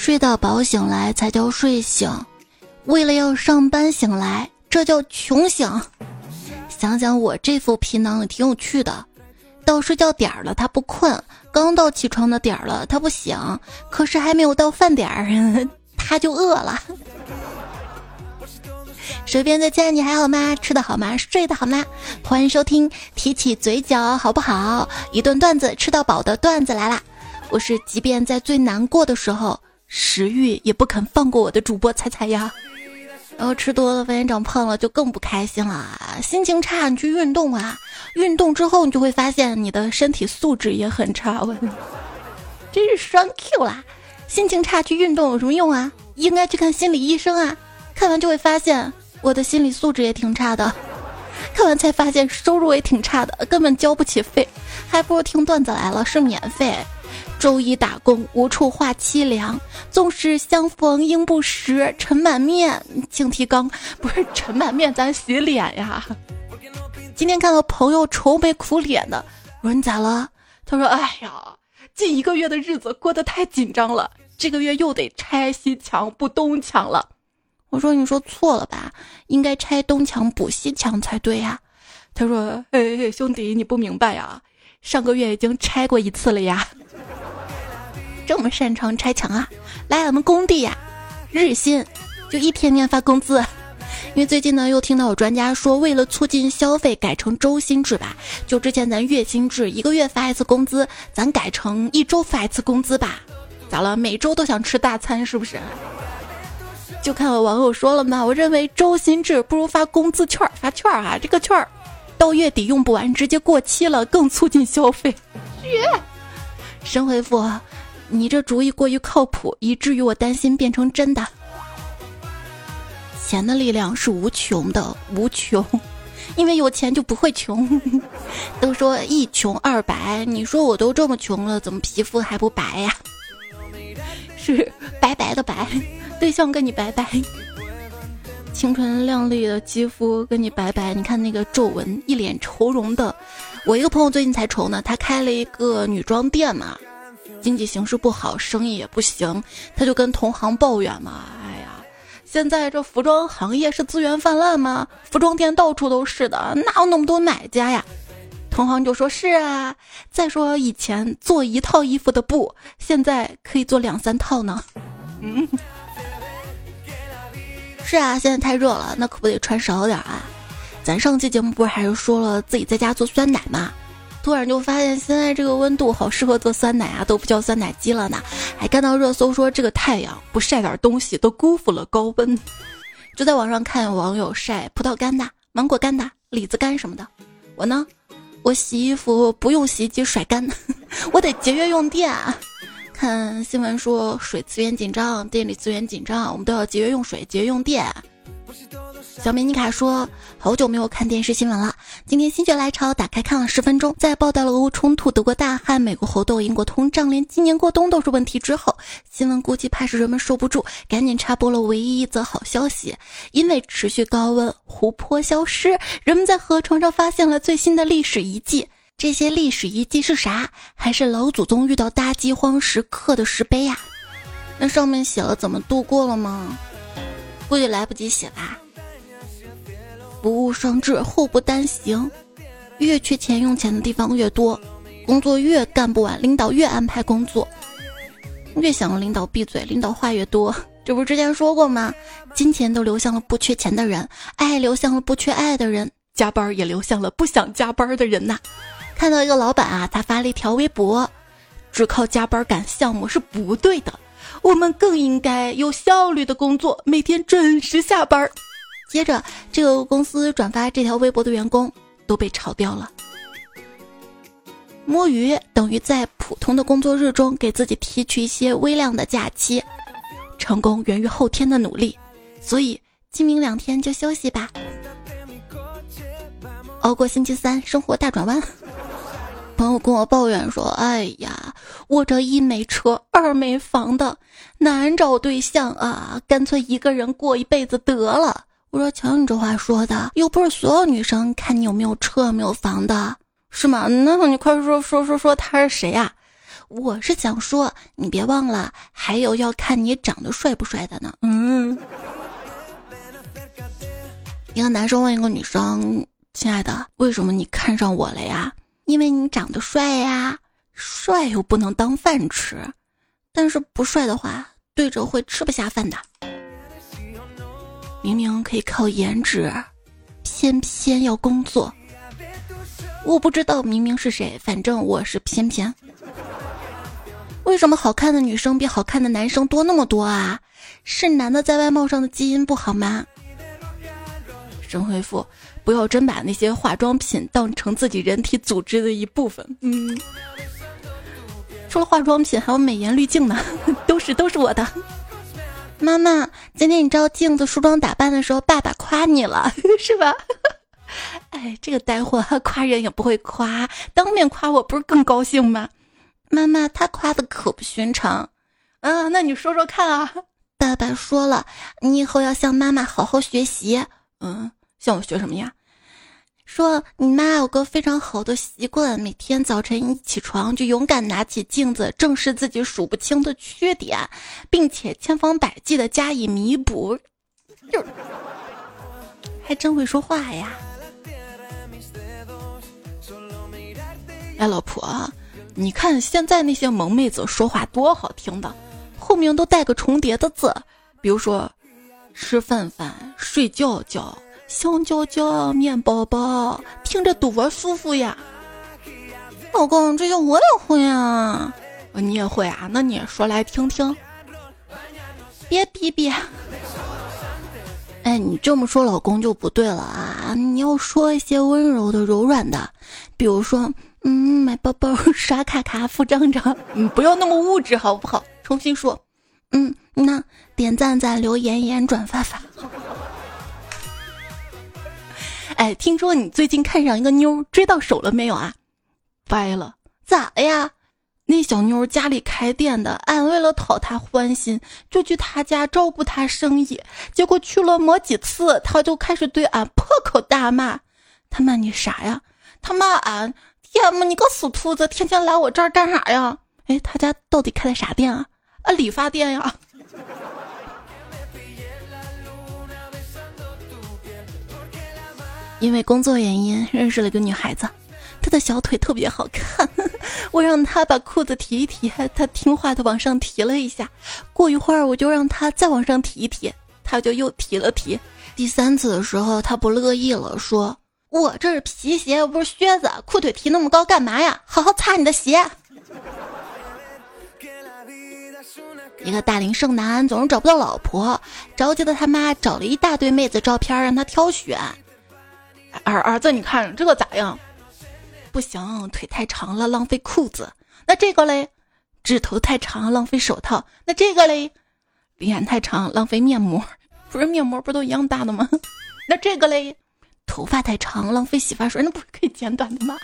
睡到饱醒来才叫睡醒，为了要上班醒来，这叫穷醒。想想我这副皮囊也挺有趣的，到睡觉点儿了他不困，刚到起床的点儿了他不醒，可是还没有到饭点儿 他就饿了。手边的亲你还好吗？吃的好吗？睡得好吗？欢迎收听，提起嘴角好不好？一顿段子吃到饱的段子来啦！我是即便在最难过的时候，食欲也不肯放过我的主播踩踩呀。然后吃多了发现长胖了，就更不开心了。心情差你去运动啊，运动之后你就会发现你的身体素质也很差。我 真是双 Q 啦！心情差去运动有什么用啊？应该去看心理医生啊！看完就会发现。我的心理素质也挺差的，看完才发现收入也挺差的，根本交不起费，还不如听段子来了，是免费。周一打工无处话凄凉，纵使相逢应不识。尘满面，请提纲，不是尘满面，咱洗脸呀。今天看到朋友愁眉苦脸的，我说你咋了？他说：哎呀，近一个月的日子过得太紧张了，这个月又得拆西墙补东墙了。我说：“你说错了吧？应该拆东墙补西墙才对呀。”他说：“哎，兄弟，你不明白呀，上个月已经拆过一次了呀。这么擅长拆墙啊？来俺们工地呀，日薪就一天天发工资。因为最近呢，又听到有专家说，为了促进消费，改成周薪制吧。就之前咱月薪制，一个月发一次工资，咱改成一周发一次工资吧。咋了？每周都想吃大餐是不是？”就看有网友说了嘛，我认为周薪制不如发工资券发券儿啊，这个券儿到月底用不完，直接过期了，更促进消费。神回复，你这主意过于靠谱，以至于我担心变成真的。钱的力量是无穷的，无穷，因为有钱就不会穷。都说一穷二白，你说我都这么穷了，怎么皮肤还不白呀？是白白的白。对象跟你拜拜，清纯靓丽的肌肤跟你拜拜。你看那个皱纹，一脸愁容的。我一个朋友最近才愁呢，他开了一个女装店嘛，经济形势不好，生意也不行，他就跟同行抱怨嘛。哎呀，现在这服装行业是资源泛滥吗？服装店到处都是的，哪有那么多买家呀？同行就说是啊，再说以前做一套衣服的布，现在可以做两三套呢。嗯。是啊，现在太热了，那可不得穿少点啊。咱上期节目不是还是说了自己在家做酸奶吗？突然就发现现在这个温度好适合做酸奶啊，都不叫酸奶机了呢。还看到热搜说这个太阳不晒点东西都辜负了高温。就在网上看网友晒葡萄干的、芒果干的、李子干什么的。我呢，我洗衣服不用洗衣机甩干，我得节约用电啊。看新闻说水资源紧张，电力资源紧张，我们都要节约用水，节约用电。小美妮卡说：“好久没有看电视新闻了，今天心血来潮打开看了十分钟，在报道了俄乌冲突、德国大旱、美国猴痘、英国通胀，连今年过冬都是问题之后，新闻估计怕是人们受不住，赶紧插播了唯一一则好消息：因为持续高温，湖泊消失，人们在河床上发现了最新的历史遗迹。”这些历史遗迹是啥？还是老祖宗遇到大饥荒时刻的石碑呀？那上面写了怎么度过了吗？估计来不及写吧。不务双至，祸不单行。越缺钱用钱的地方越多，工作越干不完，领导越安排工作。越想让领导闭嘴，领导话越多。这不是之前说过吗？金钱都流向了不缺钱的人，爱流向了不缺爱的人，加班也流向了不想加班的人呐。看到一个老板啊，他发了一条微博，只靠加班赶项目是不对的，我们更应该有效率的工作，每天准时下班。接着，这个公司转发这条微博的员工都被炒掉了。摸鱼等于在普通的工作日中给自己提取一些微量的假期，成功源于后天的努力，所以今明两天就休息吧，熬过星期三，生活大转弯。朋友跟我抱怨说：“哎呀，我这一没车，二没房的，难找对象啊，干脆一个人过一辈子得了。”我说：“瞧你这话说的，又不是所有女生看你有没有车、没有房的，是吗？那你快说说说说他是谁呀？”我是想说，你别忘了，还有要看你长得帅不帅的呢。嗯。一个男生问一个女生：“亲爱的，为什么你看上我了呀？”因为你长得帅呀，帅又不能当饭吃，但是不帅的话，对着会吃不下饭的。明明可以靠颜值，偏偏要工作。我不知道明明是谁，反正我是偏偏。为什么好看的女生比好看的男生多那么多啊？是男的在外貌上的基因不好吗？神回复。不要真把那些化妆品当成自己人体组织的一部分。嗯，除了化妆品，还有美颜滤镜呢，都是都是我的。妈妈，今天你照镜子梳妆打扮的时候，爸爸夸你了，是吧？哎，这个呆货夸人也不会夸，当面夸我不是更高兴吗？妈妈，他夸的可不寻常。嗯，那你说说看啊。爸爸说了，你以后要向妈妈好好学习。嗯。向我学什么呀？说你妈有个非常好的习惯，每天早晨一起床就勇敢拿起镜子，正视自己数不清的缺点，并且千方百计的加以弥补。就还真会说话呀！哎，老婆，你看现在那些萌妹子说话多好听的，后面都带个重叠的字，比如说吃饭饭、睡觉觉。香蕉蕉，面包包，听着多舒服呀！老公，这些我也会啊，你也会啊？那你说来听听。别逼逼！哎，你这么说老公就不对了啊！你要说一些温柔的、柔软的，比如说，嗯，买包包、刷卡卡、付账账，你，不要那么物质好不好？重新说，嗯，那点赞赞、留言言、转发发。哎，听说你最近看上一个妞，追到手了没有啊？掰了，咋了呀？那小妞家里开店的，俺为了讨她欢心，就去她家照顾她生意。结果去了没几次，她就开始对俺破口大骂。她骂你啥呀？她骂俺，天嘛，你个死兔子，天天来我这儿干啥呀？哎，他家到底开的啥店啊？啊，理发店呀。因为工作原因认识了一个女孩子，她的小腿特别好看，我让她把裤子提一提，她听话的往上提了一下。过一会儿我就让她再往上提一提，她就又提了提。第三次的时候她不乐意了，说：“我这是皮鞋又不是靴子，裤腿提那么高干嘛呀？好好擦你的鞋。”一个大龄剩男总是找不到老婆，着急的他妈找了一大堆妹子照片让他挑选。儿儿子，你看这个咋样？不行，腿太长了，浪费裤子。那这个嘞，指头太长，浪费手套。那这个嘞，脸太长，浪费面膜。不是面膜不都一样大的吗？那这个嘞，头发太长，浪费洗发水。那不是可以剪短的吗？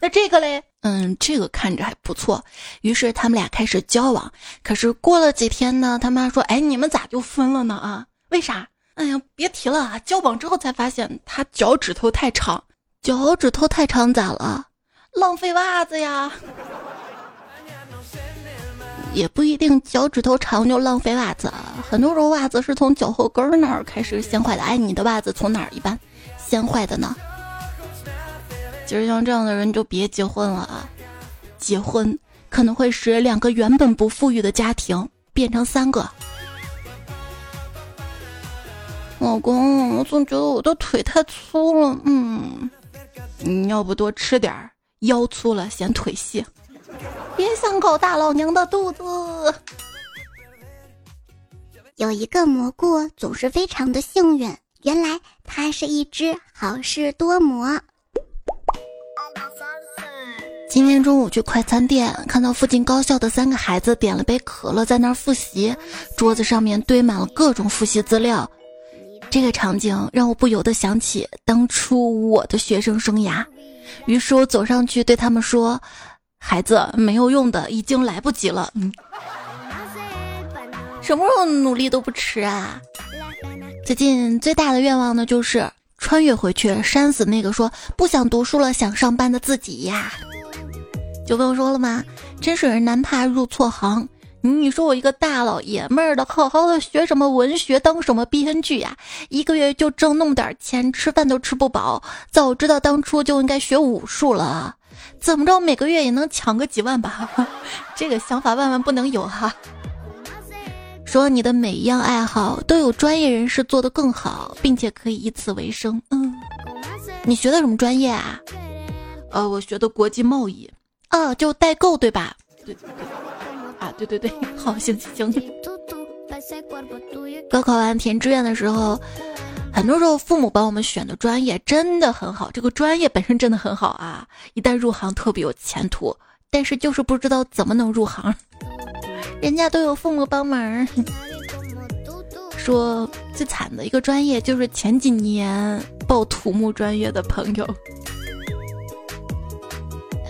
那这个嘞，嗯，这个看着还不错。于是他们俩开始交往。可是过了几天呢，他妈说：“哎，你们咋就分了呢？啊，为啥？”哎呀，别提了啊！交往之后才发现他脚趾头太长，脚趾头太长咋了？浪费袜子呀！也不一定脚趾头长就浪费袜子，很多时候袜子是从脚后跟那儿开始先坏的。哎，你的袜子从哪儿一般先坏的呢？其实像这样的人就别结婚了啊！结婚可能会使两个原本不富裕的家庭变成三个。老公，我总觉得我的腿太粗了。嗯，你要不多吃点儿，腰粗了显腿细。别想搞大老娘的肚子。有一个蘑菇总是非常的幸运，原来它是一只好事多磨。今天中午去快餐店，看到附近高校的三个孩子点了杯可乐，在那儿复习，桌子上面堆满了各种复习资料。这个场景让我不由得想起当初我的学生生涯，于是我走上去对他们说：“孩子，没有用的，已经来不及了。嗯，什么时候努力都不迟啊！最近最大的愿望呢，就是穿越回去，扇死那个说不想读书了、想上班的自己呀。”就不用说了吗？真是人难怕入错行。你说我一个大老爷们儿的，好好的学什么文学，当什么编剧呀？一个月就挣那么点钱，吃饭都吃不饱。早知道当初就应该学武术了，怎么着每个月也能抢个几万吧？这个想法万万不能有哈。说你的每一样爱好都有专业人士做得更好，并且可以以此为生。嗯，你学的什么专业啊？呃，我学的国际贸易。啊，就代购对吧？对对对。啊，对对对，好，行行行。高考完填志愿的时候，很多时候父母帮我们选的专业真的很好，这个专业本身真的很好啊，一旦入行特别有前途，但是就是不知道怎么能入行，人家都有父母帮忙。说最惨的一个专业就是前几年报土木专业的朋友。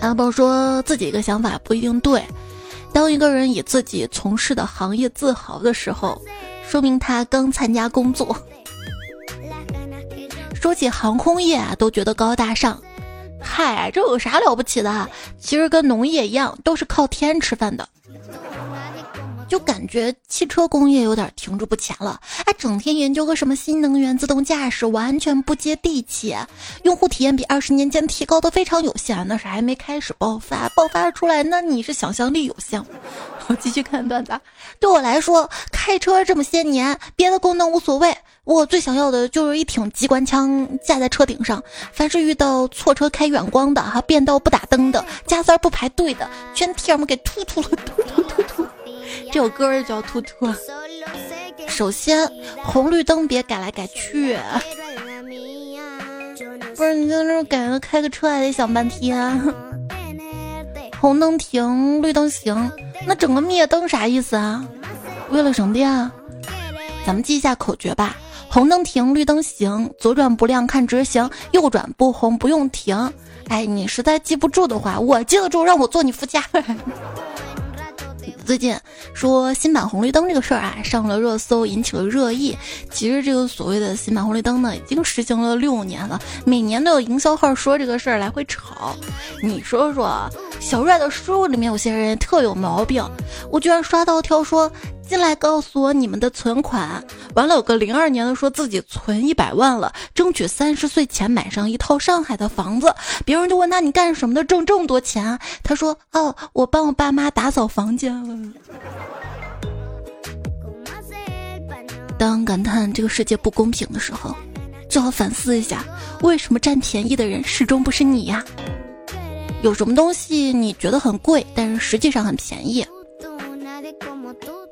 阿宝说自己一个想法不一定对。当一个人以自己从事的行业自豪的时候，说明他刚参加工作。说起航空业啊，都觉得高大上。嗨，这有啥了不起的？其实跟农业一样，都是靠天吃饭的。就感觉汽车工业有点停滞不前了，哎，整天研究个什么新能源自动驾驶，完全不接地气，用户体验比二十年前提高的非常有限，那是还没开始爆发，爆发出来那你是想象力有限。我继续看段子，对我来说，开车这么些年，别的功能无所谓，我最想要的就是一挺机关枪架在车顶上，凡是遇到错车开远光的，哈，变道不打灯的，加塞不排队的，全 T M 给突突了，突突突突。这首歌叫《突突》。首先，红绿灯别改来改去，不是你在那感觉开个车还得想半天。红灯停，绿灯行，那整个灭灯啥意思啊？为了省电？咱们记一下口诀吧：红灯停，绿灯行，左转不亮看直行，右转不红不用停。哎，你实在记不住的话，我记得住，让我坐你副驾。最近说新版红绿灯这个事儿啊，上了热搜，引起了热议。其实这个所谓的新版红绿灯呢，已经实行了六年了，每年都有营销号说这个事儿来回炒。你说说，小帅的书里面有些人特有毛病，我居然刷到条说。进来告诉我你们的存款，完了有个零二年的说自己存一百万了，争取三十岁前买上一套上海的房子。别人就问他你干什么的，挣这么多钱？啊他说哦，我帮我爸妈打扫房间了。当感叹这个世界不公平的时候，就要反思一下，为什么占便宜的人始终不是你呀？有什么东西你觉得很贵，但是实际上很便宜？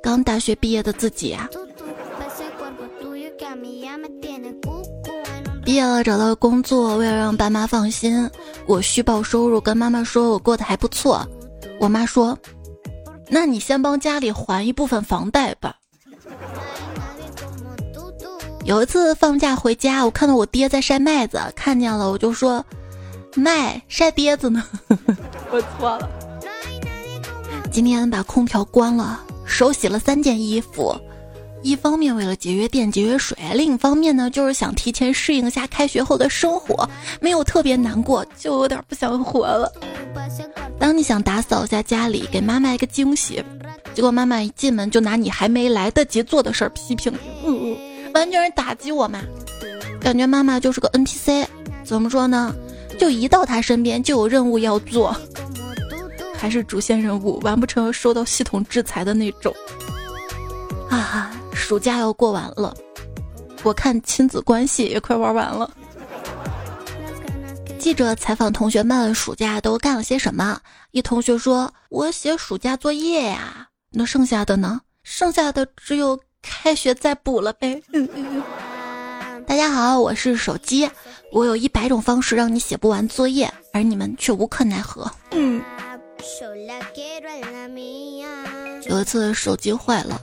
刚大学毕业的自己啊，毕业了找到工作，为了让爸妈放心，我虚报收入，跟妈妈说我过得还不错。我妈说：“那你先帮家里还一部分房贷吧。”有一次放假回家，我看到我爹在晒麦子，看见了我就说：“麦晒爹子呢。”我错了。今天把空调关了。手洗了三件衣服，一方面为了节约电、节约水，另一方面呢，就是想提前适应一下开学后的生活，没有特别难过，就有点不想活了。当你想打扫一下家里，给妈妈一个惊喜，结果妈妈一进门就拿你还没来得及做的事儿批评你，嗯完全是打击我嘛。感觉妈妈就是个 NPC，怎么说呢？就一到她身边就有任务要做。还是主线任务完不成受到系统制裁的那种啊！暑假要过完了，我看亲子关系也快玩完了。记者采访同学们暑假都干了些什么？一同学说：“我写暑假作业呀。”那剩下的呢？剩下的只有开学再补了呗。大家好，我是手机，我有一百种方式让你写不完作业，而你们却无可奈何。嗯。有一次手机坏了，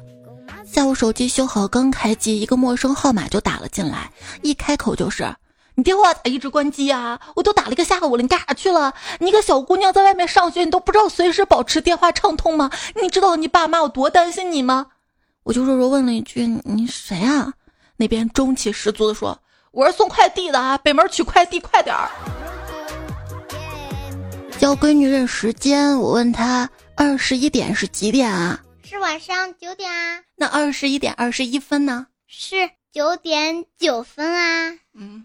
下午手机修好刚开机，一个陌生号码就打了进来，一开口就是：“你电话咋一直关机啊？我都打了一个下午了，你干啥去了？你一个小姑娘在外面上学，你都不知道随时保持电话畅通吗？你知道你爸妈有多担心你吗？”我就弱弱问了一句：“你谁啊？”那边中气十足的说：“我是送快递的啊，北门取快递，快点儿。”教闺女认时间，我问她二十一点是几点啊？是晚上九点啊。那二十一点二十一分呢？是九点九分啊。嗯。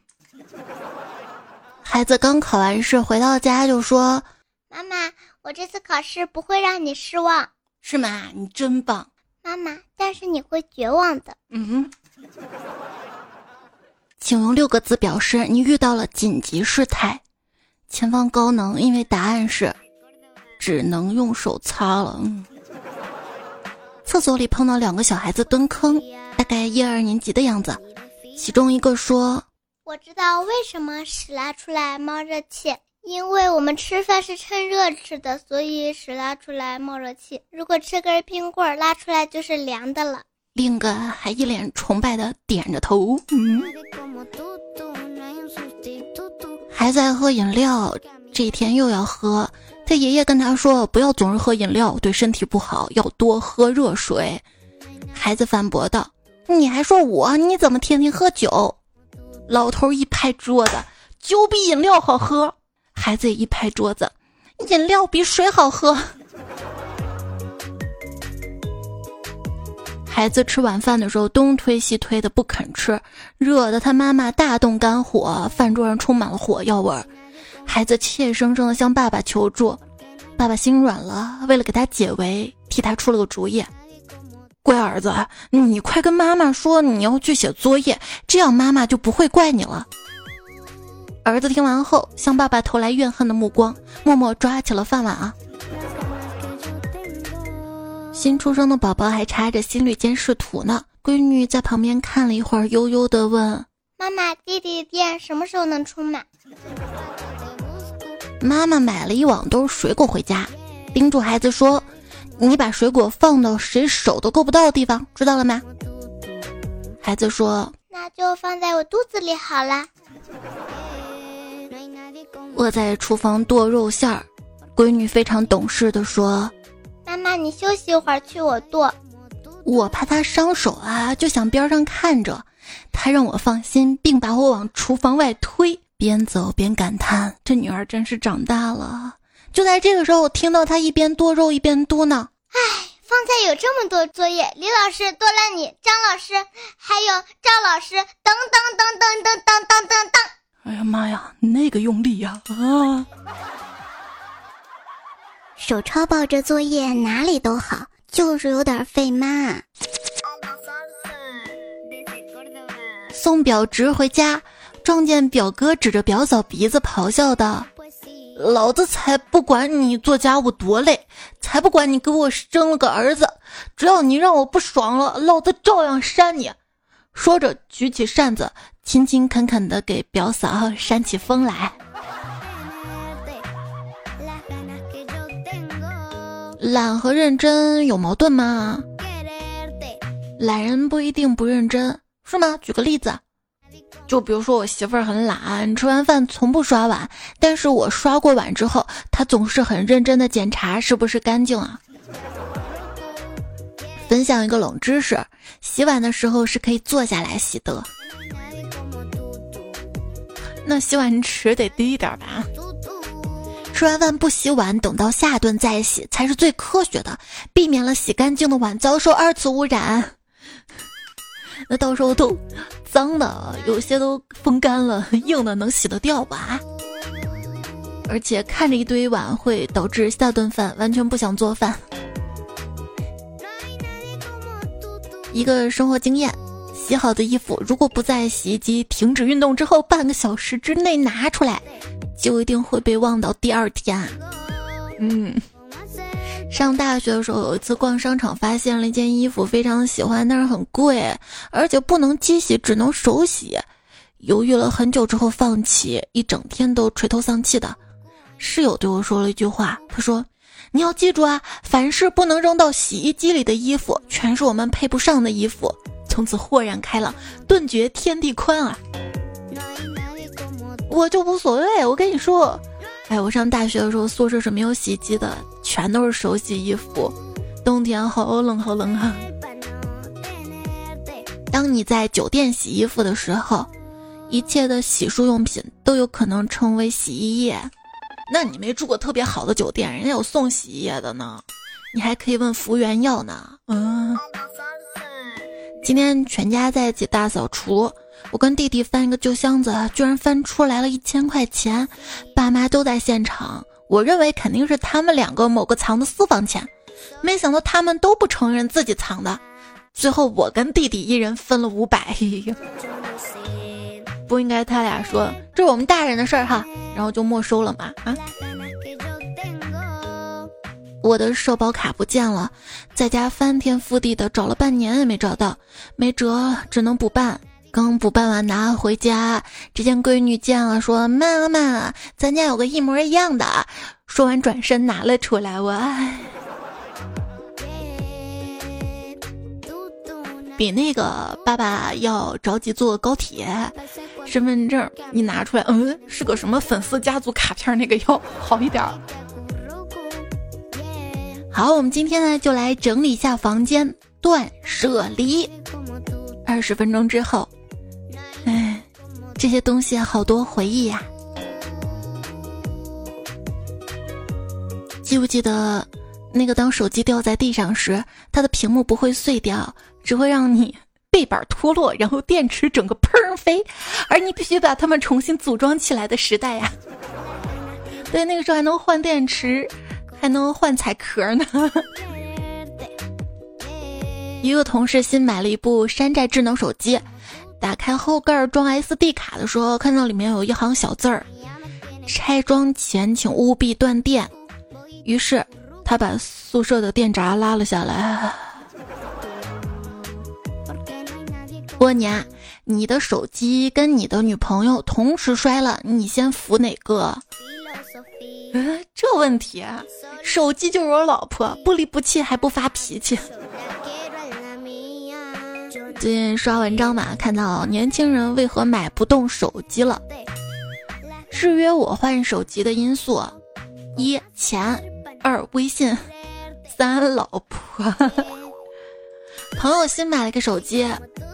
孩子刚考完试回到家就说：“妈妈，我这次考试不会让你失望，是吗？你真棒，妈妈。但是你会绝望的。”嗯。请用六个字表示你遇到了紧急事态。前方高能，因为答案是只能用手擦了。嗯。厕所里碰到两个小孩子蹲坑，大概一二年级的样子，其中一个说。我知道为什么屎拉出来冒热气，因为我们吃饭是趁热吃的，所以屎拉出来冒热气。如果吃根冰棍儿，拉出来就是凉的了。另一个还一脸崇拜的点着头。嗯。孩子爱喝饮料，这一天又要喝。他爷爷跟他说，不要总是喝饮料，对身体不好，要多喝热水。孩子反驳道：“你还说我？你怎么天天喝酒？”老头一拍桌子，酒比饮料好喝。孩子也一拍桌子，饮料比水好喝。孩子吃晚饭的时候东推西推的不肯吃，惹得他妈妈大动肝火，饭桌上充满了火药味儿。孩子怯生生的向爸爸求助，爸爸心软了，为了给他解围，替他出了个主意。乖儿子，你快跟妈妈说你要去写作业，这样妈妈就不会怪你了。儿子听完后，向爸爸投来怨恨的目光，默默抓起了饭碗啊。新出生的宝宝还插着心率监视图呢，闺女在旁边看了一会儿，悠悠的问：“妈妈，弟弟的电什么时候能充满？”妈妈买了一网兜水果回家，叮嘱孩子说。你把水果放到谁手都够不到的地方，知道了吗？孩子说：“那就放在我肚子里好了。”我在厨房剁肉馅儿，闺女非常懂事的说：“妈妈，你休息一会儿，去我剁。”我怕他伤手啊，就想边上看着。他让我放心，并把我往厨房外推，边走边感叹：“这女儿真是长大了。”就在这个时候，我听到他一边剁肉一边嘟囔。哎，方才有这么多作业，李老师剁了你，张老师还有赵老师，等等等等等等等等等。哎呀妈呀，那个用力呀！啊，手抄报这作业哪里都好，就是有点费妈。送表侄回家，撞见表哥指着表嫂鼻子咆哮道。老子才不管你做家务多累，才不管你给我生了个儿子，只要你让我不爽了，老子照样扇你。说着，举起扇子，勤勤恳恳地给表嫂扇起风来。懒和认真有矛盾吗？懒人不一定不认真，是吗？举个例子。就比如说我媳妇儿很懒，吃完饭从不刷碗，但是我刷过碗之后，她总是很认真的检查是不是干净啊。分享一个冷知识：洗碗的时候是可以坐下来洗的。那洗碗池得低一点吧？吃完饭不洗碗，等到下顿再洗才是最科学的，避免了洗干净的碗遭受二次污染。那到时候都脏的，有些都风干了，硬的能洗得掉吧？而且看着一堆碗，会导致下顿饭完全不想做饭。一个生活经验：洗好的衣服，如果不在洗衣机停止运动之后半个小时之内拿出来，就一定会被忘到第二天。嗯。上大学的时候，有一次逛商场，发现了一件衣服，非常喜欢，但是很贵，而且不能机洗，只能手洗。犹豫了很久之后放弃，一整天都垂头丧气的。室友对我说了一句话，他说：“你要记住啊，凡是不能扔到洗衣机里的衣服，全是我们配不上的衣服。”从此豁然开朗，顿觉天地宽啊！我就无所谓，我跟你说。哎，我上大学的时候，宿舍是没有洗衣机的，全都是手洗衣服。冬天好冷好冷啊！当你在酒店洗衣服的时候，一切的洗漱用品都有可能成为洗衣液。那你没住过特别好的酒店，人家有送洗衣液的呢。你还可以问服务员要呢。嗯，今天全家在一起大扫除，我跟弟弟翻一个旧箱子，居然翻出来了一千块钱，爸妈都在现场，我认为肯定是他们两个某个藏的私房钱，没想到他们都不承认自己藏的，最后我跟弟弟一人分了五百。不应该他俩说这是我们大人的事儿哈，然后就没收了嘛啊！我的社保卡不见了，在家翻天覆地的找了半年也没找到，没辙只能补办。刚补办完拿回家，只见闺女见了说：“妈妈，咱家有个一模一样的。”说完转身拿了出来，我唉。比那个爸爸要着急坐高铁，身份证你拿出来，嗯，是个什么粉丝家族卡片，那个要好一点儿。好，我们今天呢就来整理一下房间，断舍离。二十分钟之后，哎，这些东西好多回忆呀。记不记得那个当手机掉在地上时，它的屏幕不会碎掉？只会让你背板脱落，然后电池整个砰飞，而你必须把它们重新组装起来的时代呀！对，那个时候还能换电池，还能换彩壳呢。一个同事新买了一部山寨智能手机，打开后盖装 SD 卡的时候，看到里面有一行小字儿：“拆装前请务必断电。”于是他把宿舍的电闸拉了下来。过年，你的手机跟你的女朋友同时摔了，你先扶哪个？嗯，这问题，手机就是我老婆，不离不弃还不发脾气。最近刷文章嘛，看到年轻人为何买不动手机了？制约我换手机的因素：一钱，二微信，三老婆。朋友新买了个手机。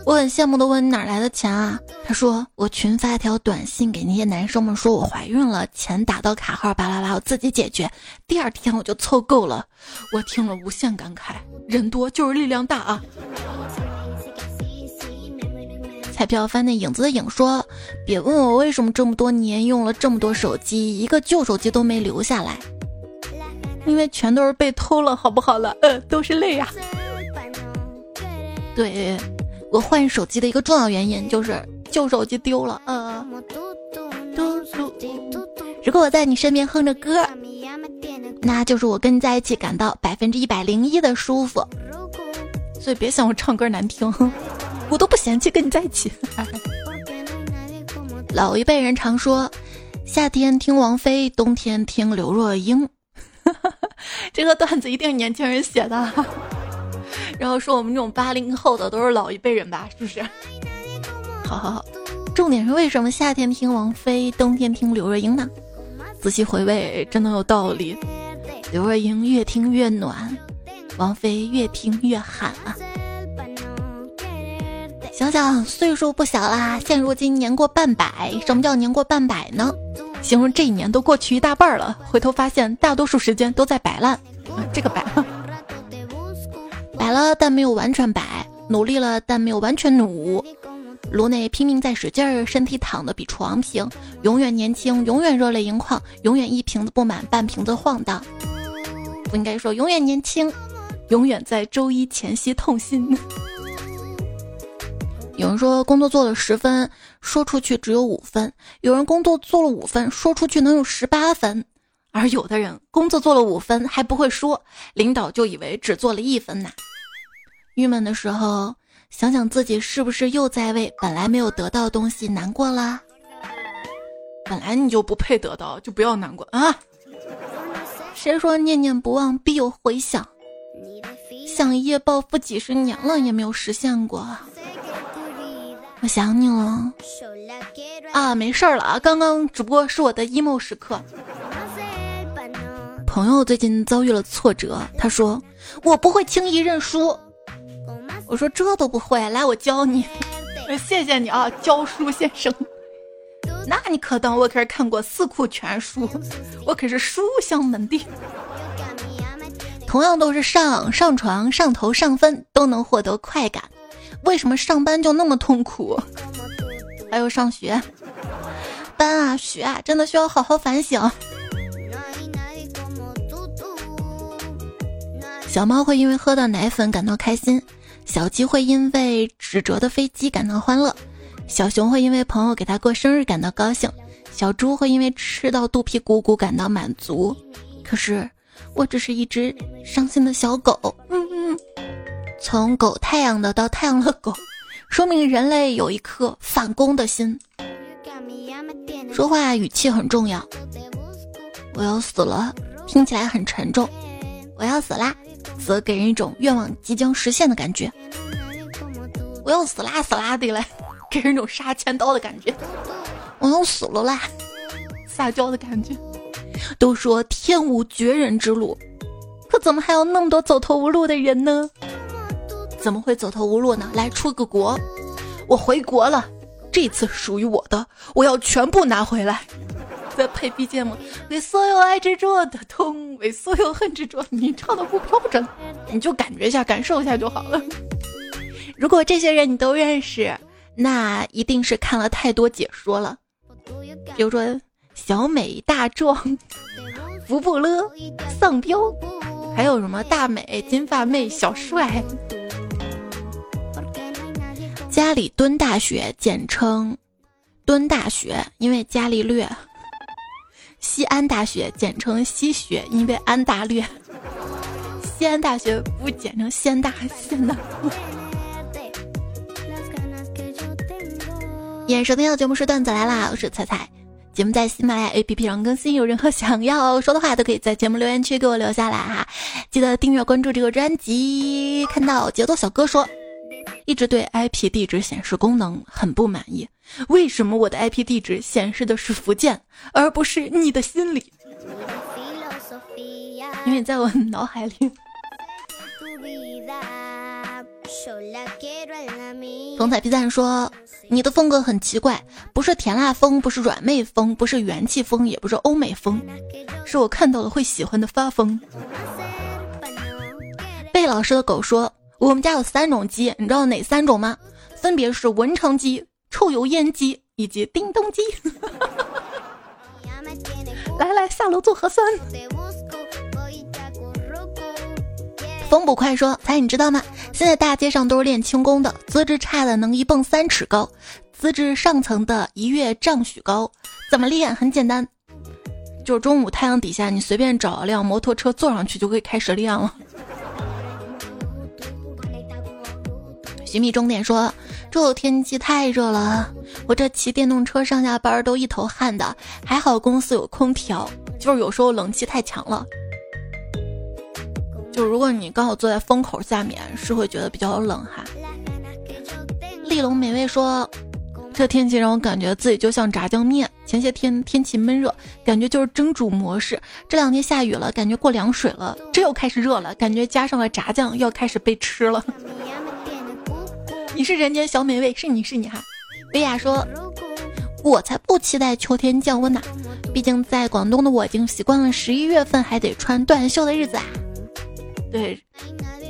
我很羡慕的问你哪来的钱啊？他说我群发一条短信给那些男生们说我怀孕了，钱打到卡号巴拉拉，我自己解决。第二天我就凑够了，我听了无限感慨，人多就是力量大啊！彩票翻那影子的影说，别问我为什么这么多年用了这么多手机，一个旧手机都没留下来，因为全都是被偷了，好不好了？呃，都是泪呀。对。我换手机的一个重要原因就是旧手机丢了。呃，如果我在你身边哼着歌，那就是我跟你在一起感到百分之一百零一的舒服。所以别想我唱歌难听，我都不嫌弃跟你在一起。老一辈人常说，夏天听王菲，冬天听刘若英。这个段子一定是年轻人写的。然后说我们这种八零后的都是老一辈人吧，是不是？好好好，重点是为什么夏天听王菲，冬天听刘若英呢？仔细回味，真的有道理。刘若英越听越暖，王菲越听越寒啊！想想岁数不小啦，现如今年过半百。什么叫年过半百呢？形容这一年都过去一大半了，回头发现大多数时间都在摆烂。这个摆。摆了，但没有完全摆；努力了，但没有完全努。颅内拼命在使劲儿，身体躺得比床平，永远年轻，永远热泪盈眶，永远一瓶子不满半瓶子晃荡。不应该说永远年轻，永远在周一前夕痛心。有人说工作做了十分，说出去只有五分；有人工作做了五分，说出去能有十八分。而有的人工作做了五分还不会说，领导就以为只做了一分呢。郁闷的时候，想想自己是不是又在为本来没有得到的东西难过啦？本来你就不配得到，就不要难过啊！谁说念念不忘必有回响？想一夜暴富几十年了也没有实现过。我想你了啊！没事儿了啊，刚刚只不过是我的 emo 时刻。朋友最近遭遇了挫折，他说：“我不会轻易认输。”我说：“这都不会，来我教你。”谢谢你啊，教书先生。那你可当我可是看过四库全书，我可是书香门第。同样都是上上床、上头、上分，都能获得快感，为什么上班就那么痛苦？还有上学，班啊学啊，真的需要好好反省。小猫会因为喝到奶粉感到开心，小鸡会因为纸折的飞机感到欢乐，小熊会因为朋友给它过生日感到高兴，小猪会因为吃到肚皮鼓鼓感到满足。可是，我只是一只伤心的小狗。嗯嗯，从狗太阳的到太阳的狗，说明人类有一颗反攻的心。说话语气很重要。我要死了，听起来很沉重。我要死啦。则给人一种愿望即将实现的感觉。我要死啦死啦的嘞，给人一种杀千刀的感觉。我要死了啦，撒娇的感觉。都说天无绝人之路，可怎么还有那么多走投无路的人呢？怎么会走投无路呢？来出个国，我回国了，这次属于我的，我要全部拿回来。再配 BGM，为所有爱执着的痛，为所有恨执着。你唱的不标准，你就感觉一下，感受一下就好了。如果这些人你都认识，那一定是看了太多解说了。比如说小美、大壮、福布勒、丧彪，还有什么大美、金发妹、小帅。家里蹲大学，简称蹲大学，因为伽利略。西安大学简称西学，因为安大略。西安大学不简称西安大西安大。也收听的节目是段子来啦，我是彩彩。节目在喜马拉雅 APP 上更新，有任何想要说的话，都可以在节目留言区给我留下来哈。记得订阅关注这个专辑。看到节奏小哥说。一直对 IP 地址显示功能很不满意，为什么我的 IP 地址显示的是福建，而不是你的心里？因为在我脑海里。风采 B 赞说：“你的风格很奇怪，不是甜辣风，不是软妹风，不是元气风，也不是欧美风，是我看到了会喜欢的发疯。”贝老师的狗说。我们家有三种鸡，你知道哪三种吗？分别是文成鸡、臭油烟机以及叮咚鸡。来来，下楼做核酸。风捕快说：“猜你知道吗？现在大街上都是练轻功的，资质差的能一蹦三尺高，资质上层的一跃丈许高。怎么练？很简单，就是中午太阳底下，你随便找一辆摩托车坐上去就可以开始练了。”寻觅终点说：“这天气太热了，我这骑电动车上下班都一头汗的。还好公司有空调，就是有时候冷气太强了。就如果你刚好坐在风口下面，是会觉得比较冷哈。”丽龙美味说：“这天气让我感觉自己就像炸酱面。前些天天气闷热，感觉就是蒸煮模式。这两天下雨了，感觉过凉水了。这又开始热了，感觉加上了炸酱，又要开始被吃了。”你是人间小美味，是你是你哈。薇娅说：“我才不期待秋天降温呢，毕竟在广东的我已经习惯了十一月份还得穿短袖的日子啊。”对，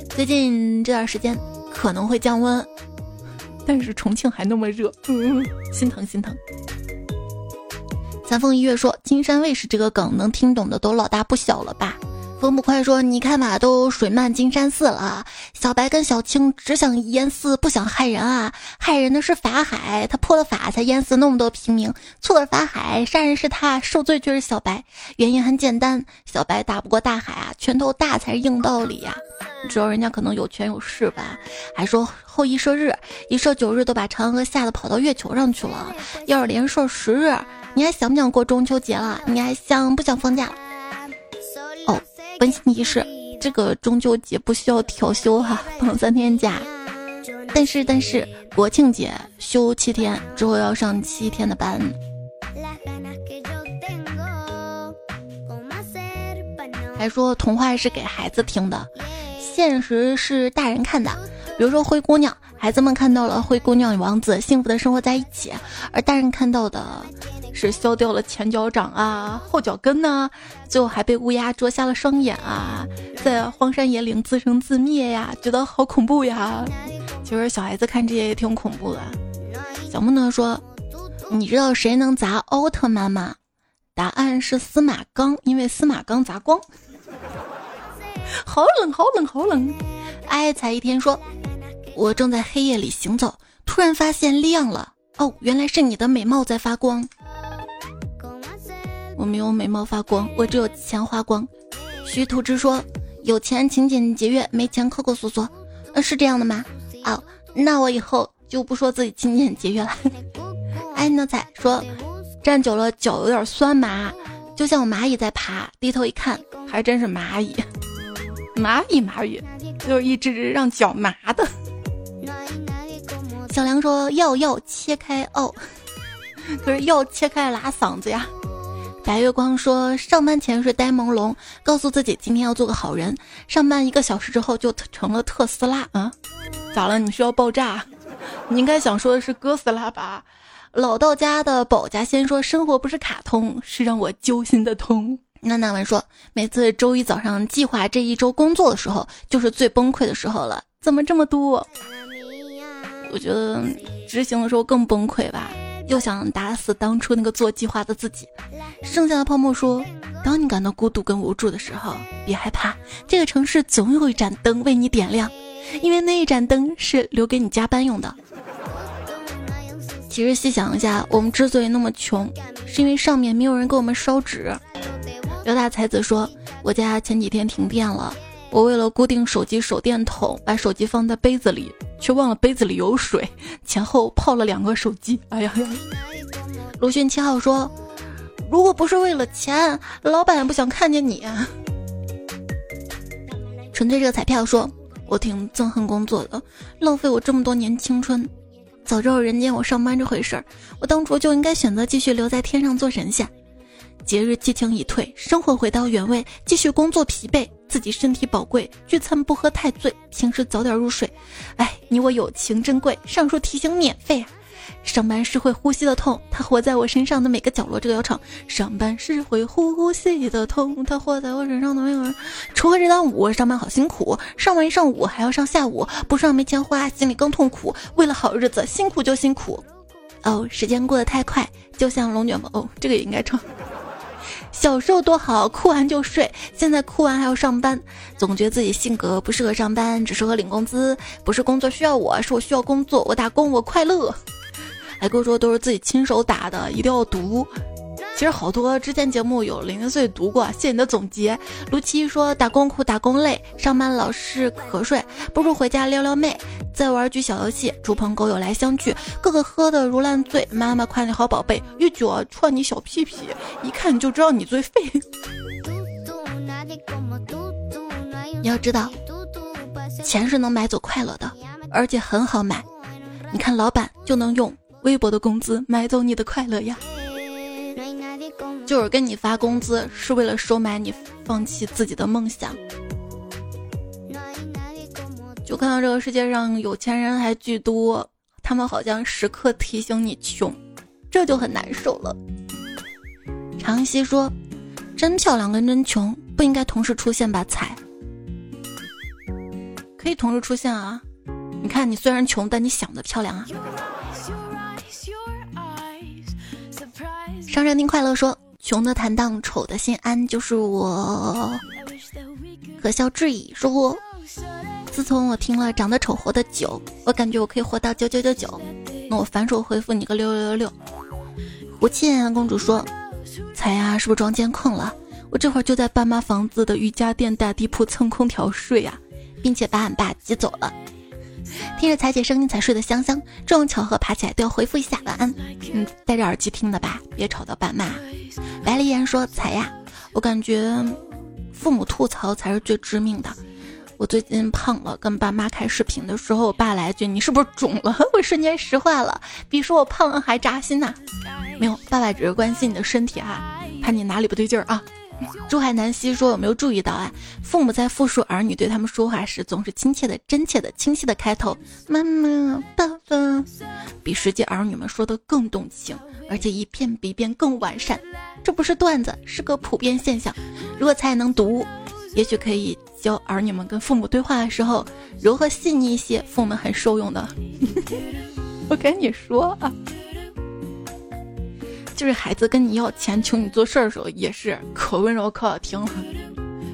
最近这段时间可能会降温，但是重庆还那么热，嗯，心疼心疼。三凤一月说：“金山卫视这个梗能听懂的都老大不小了吧？”风不快说：“你看吧，都水漫金山寺了。小白跟小青只想淹死，不想害人啊！害人的是法海，他破了法才淹死那么多平民。错了法海，杀人是他，受罪却是小白。原因很简单，小白打不过大海啊，拳头大才是硬道理呀。主要人家可能有权有势吧？还说后羿射日，一射九日都把嫦娥吓得跑到月球上去了。要是连射十日，你还想不想过中秋节了？你还想不想放假了？”温馨提示：这个中秋节不需要调休哈，放三天假。但是但是国庆节休七天，之后要上七天的班。还说童话是给孩子听的，现实是大人看的。比如说灰姑娘，孩子们看到了灰姑娘与王子幸福的生活在一起，而大人看到的是削掉了前脚掌啊、后脚跟呐，最后还被乌鸦啄瞎了双眼啊，在荒山野岭自生自灭呀，觉得好恐怖呀。其实小孩子看这些也挺恐怖的。小木呢说：“你知道谁能砸奥特曼吗？”答案是司马刚，因为司马刚砸光。好冷，好冷，好冷！爱才一天说。我正在黑夜里行走，突然发现亮了。哦，原来是你的美貌在发光。我没有美貌发光，我只有钱花光。徐图之说：“有钱勤俭节约，没钱抠抠缩缩。”呃，是这样的吗？哦，那我以后就不说自己勤俭节约了。哎，那彩说，站久了脚有点酸麻，就像蚂蚁在爬，低头一看，还真是蚂蚁。蚂蚁蚂蚁，就是一只只让脚麻的。小梁说：“药药切开哦，可是药切开拉嗓子呀。”白月光说：“上班前是呆萌龙，告诉自己今天要做个好人。上班一个小时之后就成了特斯拉。嗯，咋了？你需要爆炸？你应该想说的是哥斯拉吧？”老道家的保家仙说：“生活不是卡通，是让我揪心的痛。”那娜文说：“每次周一早上计划这一周工作的时候，就是最崩溃的时候了。怎么这么多？”我觉得执行的时候更崩溃吧，又想打死当初那个做计划的自己。剩下的泡沫说：“当你感到孤独跟无助的时候，别害怕，这个城市总有一盏灯为你点亮，因为那一盏灯是留给你加班用的。”其实细想一下，我们之所以那么穷，是因为上面没有人给我们烧纸。刘大才子说：“我家前几天停电了。”我为了固定手机手电筒，把手机放在杯子里，却忘了杯子里有水，前后泡了两个手机。哎呀呀！鲁迅七号说：“如果不是为了钱，老板也不想看见你。”纯粹这个彩票说：“我挺憎恨工作的，浪费我这么多年青春。早知道人间有上班这回事儿，我当初就应该选择继续留在天上做神仙。节日激情已退，生活回到原位，继续工作疲惫。”自己身体宝贵，聚餐不喝太醉，平时早点入睡。哎，你我友情珍贵，上述提醒免费啊！上班是会呼吸的痛，它活在我身上的每个角落。这个要唱。上班是会呼吸的痛，它活在我身上的每个人。锄禾日当午，上班好辛苦，上完一上午还要上下午，不上没钱花，心里更痛苦。为了好日子，辛苦就辛苦。哦，时间过得太快，就像龙卷风。哦，这个也应该唱。小时候多好，哭完就睡。现在哭完还要上班，总觉得自己性格不适合上班，只适合领工资。不是工作需要我，是我需要工作。我打工我快乐。还跟我说都是自己亲手打的，一定要读。其实好多之前节目有零零碎读过，谢谢你的总结。卢七说打工苦打工累，上班老是瞌睡，不如回家撩撩妹，再玩局小游戏，猪朋狗友来相聚，个个喝得如烂醉。妈妈夸你好宝贝，一脚踹你小屁屁，一看就知道你最废。你要知道，钱是能买走快乐的，而且很好买。你看老板就能用微薄的工资买走你的快乐呀。就是跟你发工资，是为了收买你放弃自己的梦想。就看到这个世界上有钱人还巨多，他们好像时刻提醒你穷，这就很难受了。常熙说：“真漂亮跟真穷不应该同时出现吧？才可以同时出现啊！你看你虽然穷，但你想的漂亮啊。”上山听快乐说。穷的坦荡，丑的心安，就是我。可笑质疑说：“自从我听了长得丑活的久，我感觉我可以活到九九九九。”那我反手回复你个六六六六。胡倩公主说：“彩呀，是不是装监控了？我这会儿就在爸妈房子的瑜伽垫大地铺蹭空调睡呀，并且把俺爸挤走了。”听着彩姐声音才睡得香香，这种巧合爬起来都要回复一下晚安。嗯，戴着耳机听的吧，别吵到爸妈。白丽妍说：“彩呀，我感觉父母吐槽才是最致命的。我最近胖了，跟爸妈开视频的时候，我爸来一句：‘你是不是肿了？’我瞬间石化了，比说我胖还扎心呐。没有，爸爸只是关心你的身体哈，怕你哪里不对劲儿啊。珠海南希说：“有没有注意到啊？父母在复述儿女对他们说话时，总是亲切的、真切的、清晰的开头，妈妈、爸爸，比实际儿女们说的更动情，而且一遍比一遍更完善。这不是段子，是个普遍现象。如果才能读，也许可以教儿女们跟父母对话的时候柔和细腻一些，父母很受用的。我跟你说啊。”就是孩子跟你要钱求你做事儿的时候，也是可温柔可好听了。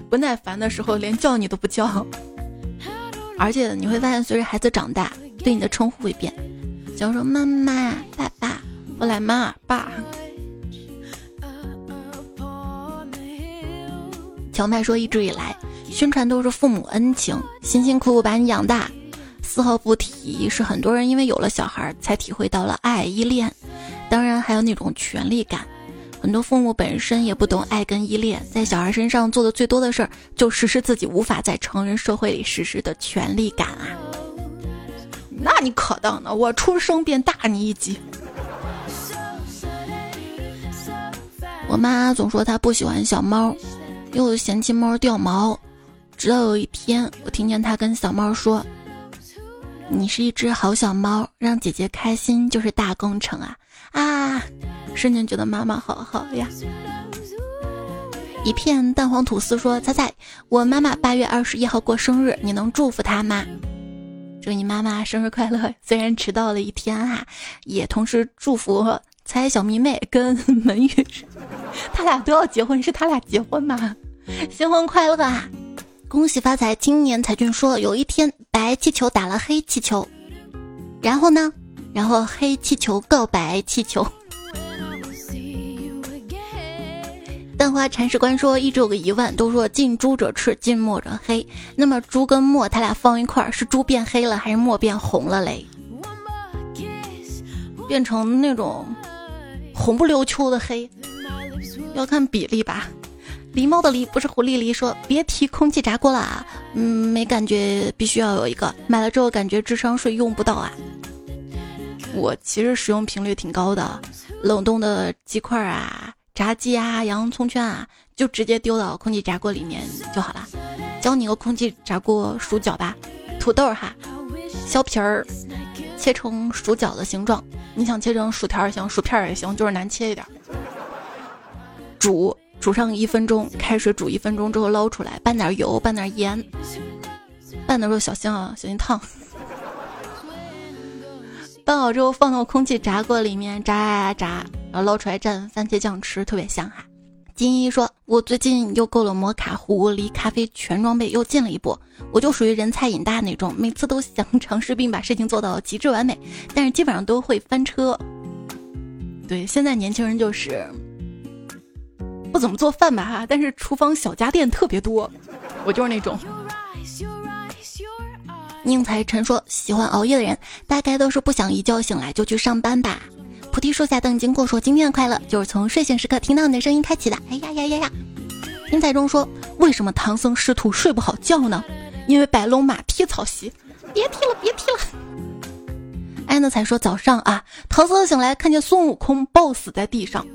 不耐烦的时候，连叫你都不叫。而且你会发现，随着孩子长大，对你的称呼会变。假如说妈妈、爸爸，我来妈爸。乔麦说，一直以来宣传都是父母恩情，辛辛苦苦把你养大，丝毫不提是很多人因为有了小孩才体会到了爱依恋。当然还有那种权力感，很多父母本身也不懂爱跟依恋，在小孩身上做的最多的事儿，就实施自己无法在成人社会里实施的权力感啊！那你可当呢？我出生便大你一级。我妈总说她不喜欢小猫，又嫌弃猫掉毛，直到有一天，我听见她跟小猫说：“你是一只好小猫，让姐姐开心就是大工程啊。”啊！瞬间觉得妈妈好好呀。一片蛋黄吐司说：“猜猜，我妈妈八月二十一号过生日，你能祝福她吗？祝你妈妈生日快乐！虽然迟到了一天哈，也同时祝福猜小迷妹跟门玉，他俩都要结婚，是他俩结婚吗？新婚快乐啊！恭喜发财！今年彩俊说，有一天白气球打了黑气球，然后呢？”然后黑气球告白气球，蛋花铲屎官说一直有个疑问，都说近朱者赤，近墨者黑，那么朱跟墨他俩放一块儿，是朱变黑了还是墨变红了嘞？变成那种红不溜秋的黑，要看比例吧。狸猫的狸不是狐狸狸说别提空气炸锅了啊，嗯，没感觉，必须要有一个，买了之后感觉智商税用不到啊。我其实使用频率挺高的，冷冻的鸡块啊、炸鸡啊、洋葱圈啊，就直接丢到空气炸锅里面就好了。教你个空气炸锅薯角吧，土豆哈，削皮儿，切成薯角的形状。你想切成薯条也行，薯片也行，就是难切一点。煮煮上一分钟，开水煮一分钟之后捞出来，拌点油，拌点盐。拌的时候小心啊，小心烫。拌好之后放到空气炸锅里面炸呀炸，然后捞出来蘸番茄酱吃，特别香哈。金一说：“我最近又购了摩卡壶，离咖啡全装备又近了一步。我就属于人菜瘾大那种，每次都想尝试并把事情做到极致完美，但是基本上都会翻车。对，现在年轻人就是不怎么做饭吧哈，但是厨房小家电特别多，我就是那种。”宁财臣说：“喜欢熬夜的人，大概都是不想一觉醒来就去上班吧。”菩提树下等经过说：“今天的快乐就是从睡醒时刻听到你的声音开启的。”哎呀呀呀呀！宁财中说：“为什么唐僧师徒睡不好觉呢？因为白龙马踢草席。”别踢了，别踢了。安德才说：“早上啊，唐僧醒来看见孙悟空抱死在地上，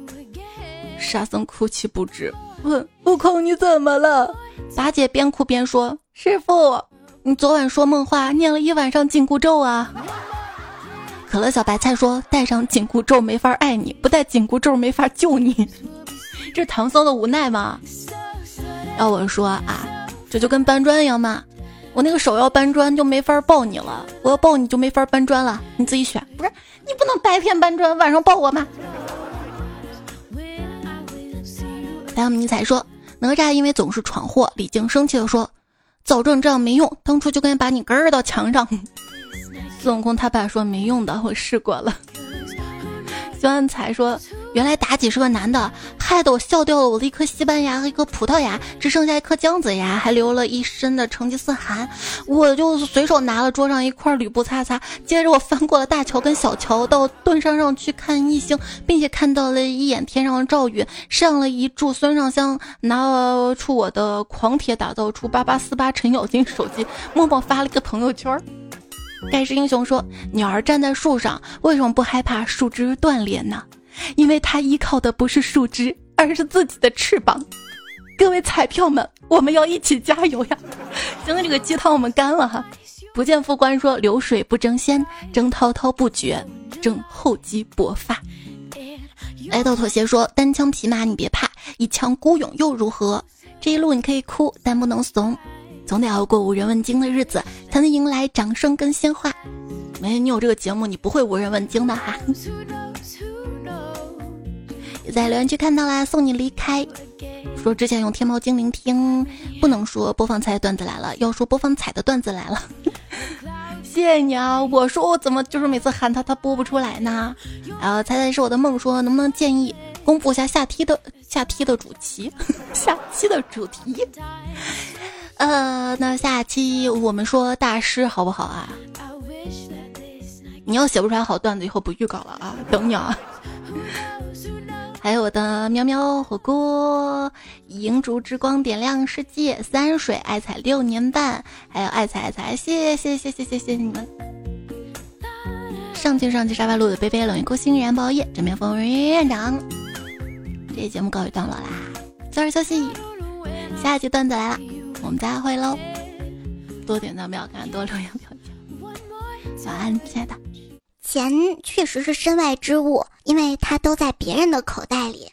沙僧哭泣不止，问悟空你怎么了？八戒边哭边说：师傅。”你昨晚说梦话，念了一晚上紧箍咒啊！可乐小白菜说带上紧箍咒没法爱你，不带紧箍咒没法救你，这是唐僧的无奈吗？要我说啊，这就跟搬砖一样嘛，我那个手要搬砖就没法抱你了，我要抱你就没法搬砖了，你自己选。不是你不能白天搬砖，晚上抱我吗？来，我们尼采说哪吒因为总是闯祸，李靖生气地说。早知道这样没用，当初就该把你根儿到墙上。孙悟空他爸说没用的，我试过了。孙安才说。原来妲己是个男的，害得我笑掉了我的一颗西班牙和一颗葡萄牙，只剩下一颗姜子牙，还留了一身的成吉思汗。我就随手拿了桌上一块吕布擦擦，接着我翻过了大桥跟小桥，到盾山上去看异星，并且看到了一眼天上的赵云，上了一柱孙尚香，拿出我的狂铁打造出八八四八程咬金手机，默默发了一个朋友圈。盖世英雄说：“鸟儿站在树上，为什么不害怕树枝断裂呢？”因为他依靠的不是树枝，而是自己的翅膀。各位彩票们，我们要一起加油呀！行了，这个鸡汤我们干了哈。不见副官说：“流水不争先，争滔滔不绝，争厚积薄发。”爱豆妥协说：“单枪匹马你别怕，一腔孤勇又如何？这一路你可以哭，但不能怂，总得熬过无人问津的日子，才能迎来掌声跟鲜花。没你有这个节目，你不会无人问津的哈。”在留言区看到啦，送你离开。说之前用天猫精灵听，不能说播放彩段子来了，要说播放彩的段子来了。谢谢你啊！我说我怎么就是每次喊他他播不出来呢？然后猜猜是我的梦说能不能建议公布一下下梯的下梯的主题，下期的主题。呃，那下期我们说大师好不好啊？你要写不出来好段子，以后不预告了啊，等你啊。还有我的喵喵火锅、银烛之光点亮世界、三水爱彩六年半，还有爱彩爱彩，谢谢谢谢谢谢你们。上期上期沙发路的杯杯冷月孤星燃爆夜，枕边风人院长，这节目告一段落啦，早点休息，下一期段子来了，我们再会喽，多点赞不要看，多留言不要看，晚安，亲爱的。钱确实是身外之物因为它都在别人的口袋里。